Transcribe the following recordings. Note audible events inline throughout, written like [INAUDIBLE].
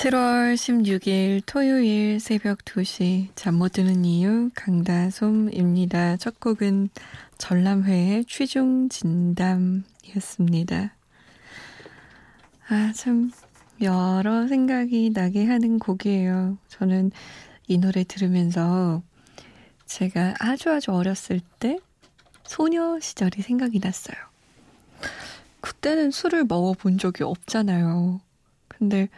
(7월 16일) 토요일 새벽 2시 잠 못 드는 이유 강다솜입니다. 첫 곡은 전람회의 취중 진담이었습니다. 아, 참, 여러 생각이 나게 하는 곡이에요. 저는 이 노래 들으면서 제가 아주 아주 어렸을 때 소녀 시절이 생각이 났어요. 그때는 술을 먹어본 적이 없잖아요. 근데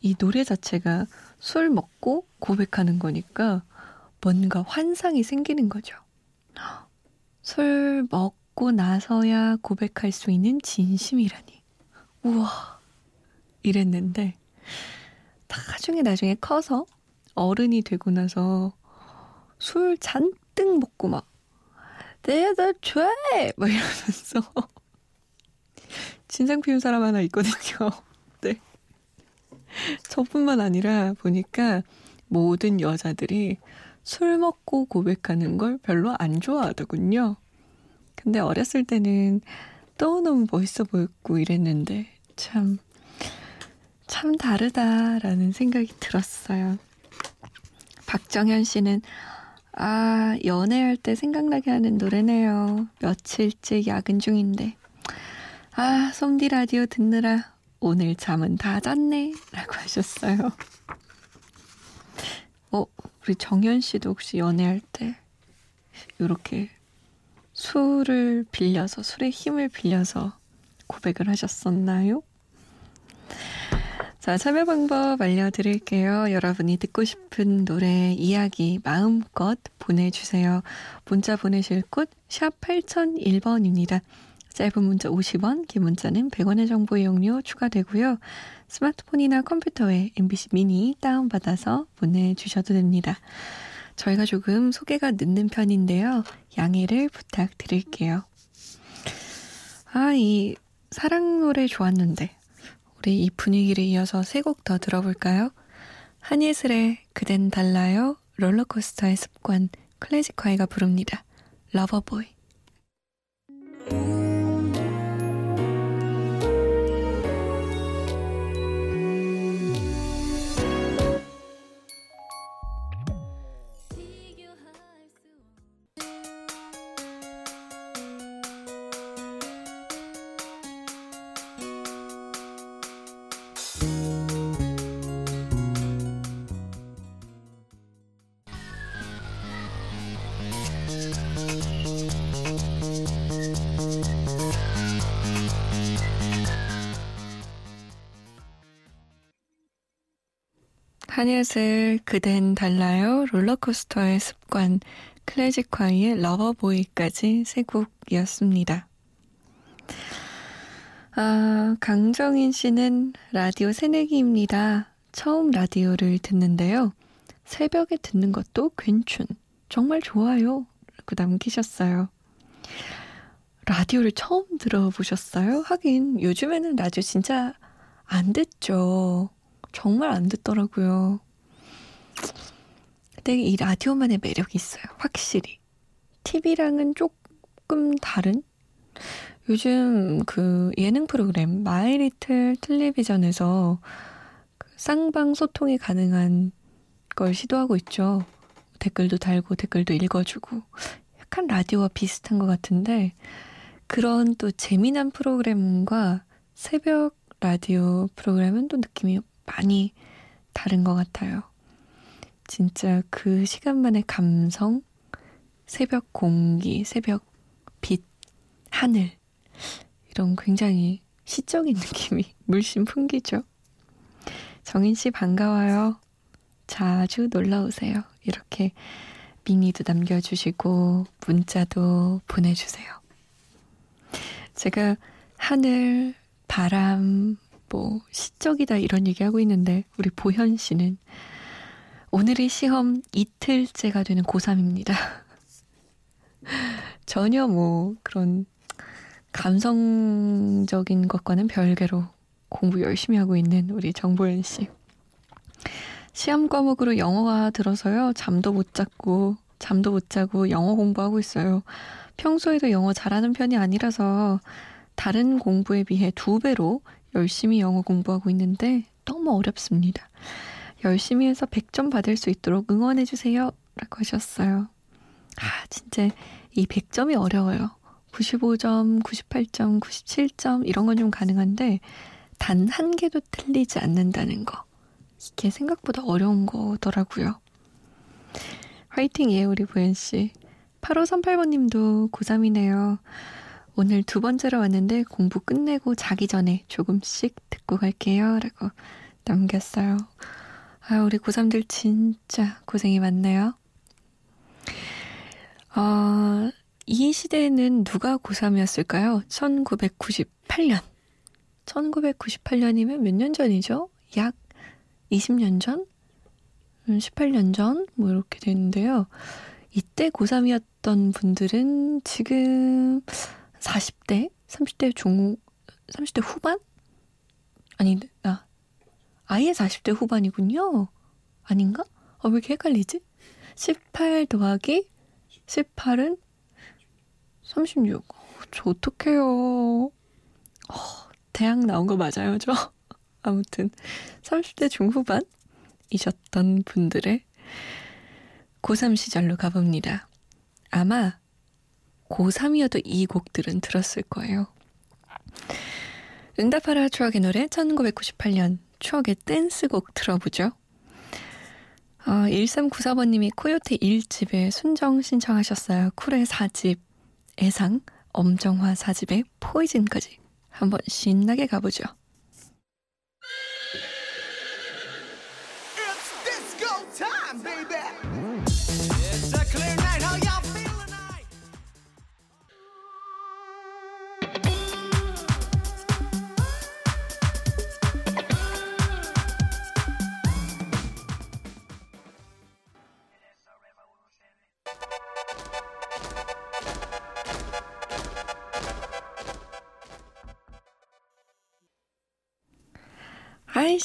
이 노래 자체가 술 먹고 고백하는 거니까 뭔가 환상이 생기는 거죠. 술 먹고 나서야 고백할 수 있는 진심이라니. 우와. 이랬는데, 나중에 나중에 커서 어른이 되고 나서 술 잔뜩 먹고 막, 내가 죄! 막 이러면서. [LAUGHS] 진상 피운 사람 하나 있거든요. 네. [LAUGHS] 저뿐만 아니라 보니까 모든 여자들이 술 먹고 고백하는 걸 별로 안 좋아하더군요. 근데 어렸을 때는 너무너무 멋있어 보였고 이랬는데 참, 참 다르다라는 생각이 들었어요. 박정현 씨는 아, 연애할 때 생각나게 하는 노래네요. 며칠째 야근 중인데. 아, 솜디 라디오 듣느라 오늘 잠은 다 잤네. 라고 하셨어요. 어, 우리 정현 씨도 혹시 연애할 때 이렇게 술을 빌려서, 술의 힘을 빌려서 고백을 하셨었나요? 자, 참여 방법 알려드릴게요. 여러분이 듣고 싶은 노래, 이야기 마음껏 보내주세요. 문자 보내실 곳, 샵 8001번입니다. 짧은 문자 50원, 긴 문자는 100원의 정보 이용료 추가되고요. 스마트폰이나 컴퓨터에 MBC 미니 다운받아서 보내주셔도 됩니다. 저희가 조금 소개가 늦는 편인데요. 양해를 부탁드릴게요. 아, 이 사랑 노래 좋았는데 우리 이 분위기를 이어서 세 곡 더 들어볼까요? 한예슬의 그댄 달라요, 롤러코스터의 습관, 클래식화이가 부릅니다. Lover Boy. 한예슬 그댄 달라요 롤러코스터의 습관 클래식화이의 러버보이까지 세 곡이었습니다. 아, 강정인 씨는 라디오 새내기입니다. 처음 라디오를 듣는데요. 새벽에 듣는 것도 괜춘. 정말 좋아요. 라고 남기셨어요. 라디오를 처음 들어보셨어요? 하긴 요즘에는 라디오 진짜 안 듣죠. 정말 안 듣더라고요. 근데 이 라디오만의 매력이 있어요. 확실히. TV랑은 조금 다른? 요즘 그 예능 프로그램 마이리틀 텔레비전에서 그 쌍방 소통이 가능한 걸 시도하고 있죠. 댓글도 달고 댓글도 읽어주고 약간 라디오와 비슷한 것 같은데 그런 또 재미난 프로그램과 새벽 라디오 프로그램은 또 느낌이 많이 다른 것 같아요. 진짜 그 시간만의 감성, 새벽 공기, 새벽 빛, 하늘, 이런 굉장히 시적인 [LAUGHS] 느낌이 물씬 풍기죠. 정인 씨 반가워요. 자주 놀러 오세요. 이렇게 미니도 남겨주시고 문자도 보내주세요. 제가 하늘, 바람, 뭐, 시적이다 이런 얘기하고 있는데, 우리 보현 씨는 오늘의 시험 이틀째가 되는 고3입니다. [LAUGHS] 전혀 뭐 그런 감성적인 것과는 별개로 공부 열심히 하고 있는 우리 정보현 씨. 시험 과목으로 영어가 들어서요. 잠도 못 잤고, 잠도 못 자고 영어 공부하고 있어요. 평소에도 영어 잘하는 편이 아니라서 다른 공부에 비해 두 배로 열심히 영어 공부하고 있는데 너무 어렵습니다. 열심히 해서 100점 받을 수 있도록 응원해주세요. 라고 하셨어요. 아, 진짜 이 100점이 어려워요. 95점, 98점, 97점 이런 건 좀 가능한데 단 한 개도 틀리지 않는다는 거. 이게 생각보다 어려운 거더라고요. 화이팅이에요, 우리 보현 씨. 8538번 님도 고3이네요. 오늘 두 번째로 왔는데 공부 끝내고 자기 전에 조금씩 듣고 갈게요. 라고 남겼어요. 아, 우리 고3들 진짜 고생이 많네요. 어, 이 시대에는 누가 고3이었을까요? 1998년. 1998년이면 몇 년 전이죠? 약 20년 전? 18년 전? 뭐 이렇게 되는데요. 이때 고3이었던 분들은 지금 40대? 30대 중, 30대 후반? 아니, 아, 아예 40대 후반이군요. 아닌가? 어, 왜 이렇게 헷갈리지? 18 더하기 18은 36. 저 어떡해요. 어, 대학 나온 거 맞아요, 저? [LAUGHS] 아무튼 30대 중후반이셨던 분들의 고3 시절로 가봅니다. 아마 고3이어도 이 곡들은 들었을 거예요. 응답하라 추억의 노래 1998년 추억의 댄스곡 들어보죠. 어, 1394번님이 코요태 1집에 순정 신청하셨어요. 쿨의 4집, 애상, 엄정화 4집에 포이즌까지 한번 신나게 가보죠.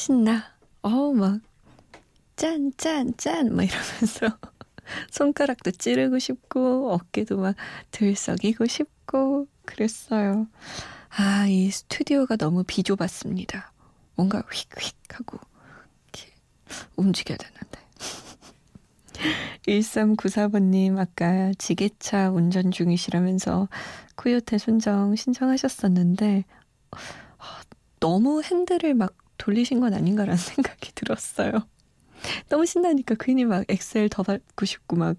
신나. 어우 막 짠 짠 짠 막 이러면서 [LAUGHS] 손가락도 찌르고 싶고 어깨도 막 들썩이고 싶고 그랬어요. 아, 이 스튜디오가 너무 비좁았습니다. 뭔가 휙휙 하고 이렇게 움직여야 되는데. [LAUGHS] 1394번님, 아까 지게차 운전 중이시라면서 쿠요테 순정 신청하셨었는데, 아, 너무 핸들을 막 돌리신 건 아닌가라는 [LAUGHS] 생각이 들었어요. 너무 신나니까 괜히 막 엑셀 더 밟고 싶고 막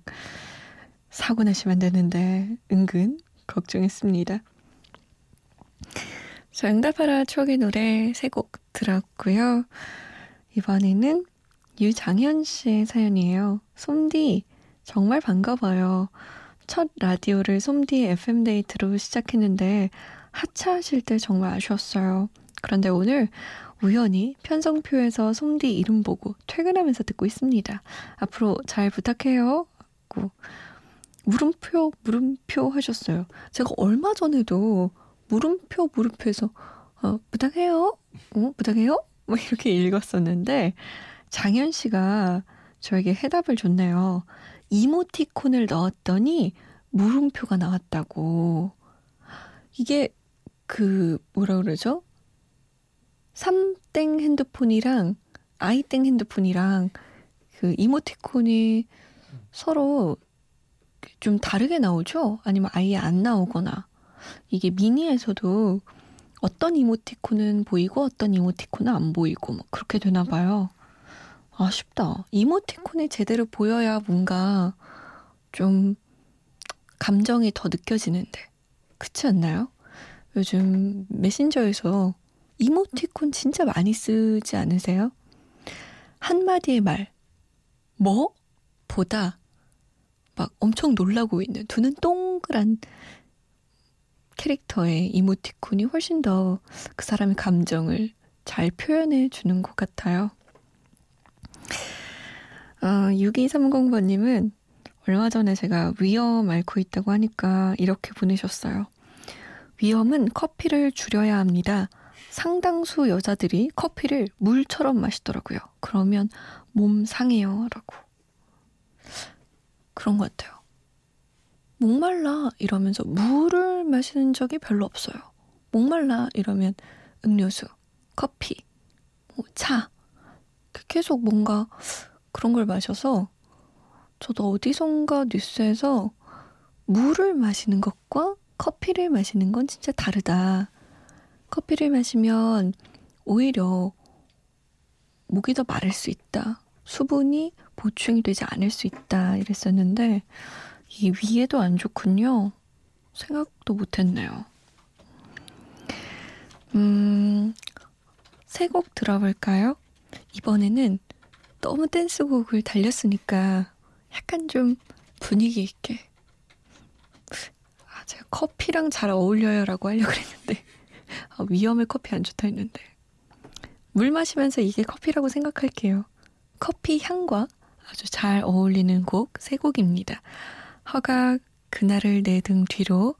사고 나시면 되는데 은근 걱정했습니다. 자, 응답하라 추억의 노래 세 곡 들었고요. 이번에는 유장현 씨의 사연이에요. 솜디, 정말 반가워요. 첫 라디오를 솜디 FM데이트로 시작했는데 하차하실 때 정말 아쉬웠어요. 그런데 오늘 우연히 편성표에서 솜디 이름 보고 퇴근하면서 듣고 있습니다. 앞으로 잘 부탁해요. 하고 물음표 물음표 하셨어요. 제가 얼마 전에도 물음표 물음표에서 어, 부탁해요. 어, 부탁해요. 뭐 이렇게 읽었었는데 장현 씨가 저에게 해답을 줬네요. 이모티콘을 넣었더니 물음표가 나왔다고. 이게 그 뭐라 그러죠? 삼땡 핸드폰이랑 아이땡 핸드폰이랑 그 이모티콘이 서로 좀 다르게 나오죠? 아니면 아예 안 나오거나. 이게 미니에서도 어떤 이모티콘은 보이고 어떤 이모티콘은 안 보이고 뭐 그렇게 되나 봐요. 아쉽다. 이모티콘이 제대로 보여야 뭔가 좀 감정이 더 느껴지는데. 그렇지 않나요? 요즘 메신저에서 이모티콘 진짜 많이 쓰지 않으세요? 한마디의 말, 뭐? 보다 막 엄청 놀라고 있는 두눈 동그란 캐릭터의 이모티콘이 훨씬 더 그 사람의 감정을 잘 표현해 주는 것 같아요. 어, 6230번님은 얼마 전에 제가 위험 앓고 있다고 하니까 이렇게 보내셨어요. 위험은 커피를 줄여야 합니다. 상당수 여자들이 커피를 물처럼 마시더라고요. 그러면 몸 상해요. 라고. 그런 것 같아요. 목말라 이러면서 물을 마시는 적이 별로 없어요. 목말라 이러면 음료수, 커피, 뭐 차. 계속 뭔가 그런 걸 마셔서 저도 어디선가 뉴스에서 물을 마시는 것과 커피를 마시는 건 진짜 다르다. 커피를 마시면 오히려 목이 더 마를 수 있다. 수분이 보충이 되지 않을 수 있다. 이랬었는데, 이 위에도 안 좋군요. 생각도 못 했네요. 음, 새곡 들어볼까요? 이번에는 너무 댄스곡을 달렸으니까 약간 좀 분위기 있게. 아, 제가 커피랑 잘 어울려요라고 하려고 그랬는데, 아, 위험해 커피 안 좋다 했는데. 물 마시면서 이게 커피라고 생각할게요. 커피 향과 아주 잘 어울리는 곡 세 곡입니다. 허각 그날을 내 등 뒤로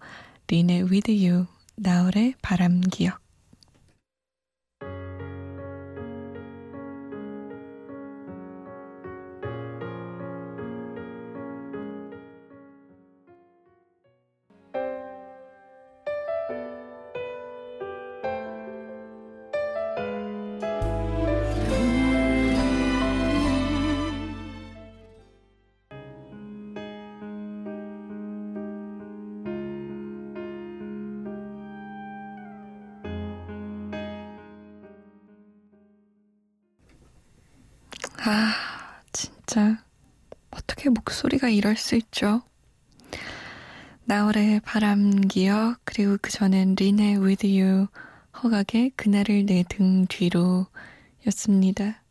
린의 With You 나얼의 바람 기억 진짜. 어떻게 목소리가 이럴 수 있죠? 나월의 바람 기억, 그리고 그 전엔 린의 With You, 허각의 그날을 내 등 뒤로 였습니다.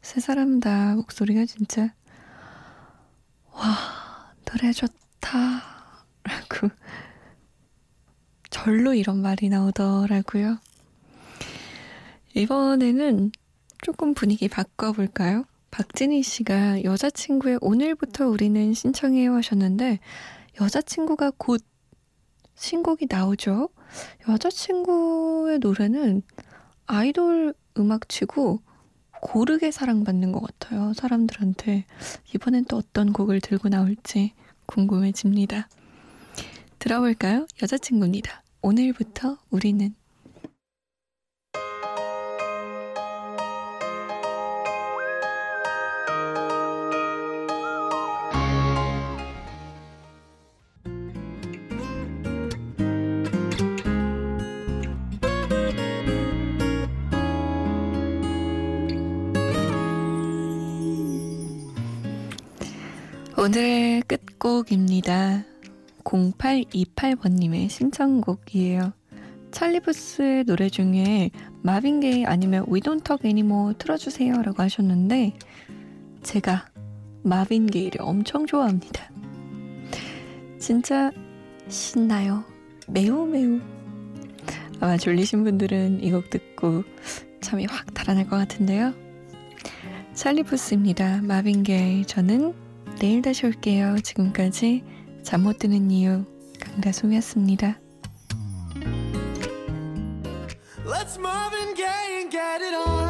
세 사람 다 목소리가 진짜, 와, 노래 좋다. 라고, 절로 이런 말이 나오더라고요. 이번에는 조금 분위기 바꿔볼까요? 박진희 씨가 여자친구의 오늘부터 우리는 신청해요 하셨는데 여자친구가 곧 신곡이 나오죠. 여자친구의 노래는 아이돌 음악치고 고르게 사랑받는 것 같아요. 사람들한테. 이번엔 또 어떤 곡을 들고 나올지 궁금해집니다. 들어볼까요? 여자친구입니다. 오늘부터 우리는 오늘의 끝곡입니다. 0828번님의 신청곡이에요. 찰리부스의 노래 중에 마빈 게이 아니면 We Don't Talk Anymore 틀어주세요 라고 하셨는데 제가 마빈 게이를 엄청 좋아합니다. 진짜 신나요. 매우 매우. 아마 졸리신 분들은 이 곡 듣고 잠이 확 달아날 것 같은데요. 찰리부스입니다. 마빈 게이. 저는 내일 다시 올게요. 지금까지 잠 못 드는 이유 강다솜이었습니다. Let's Marvin Gaye and get it on.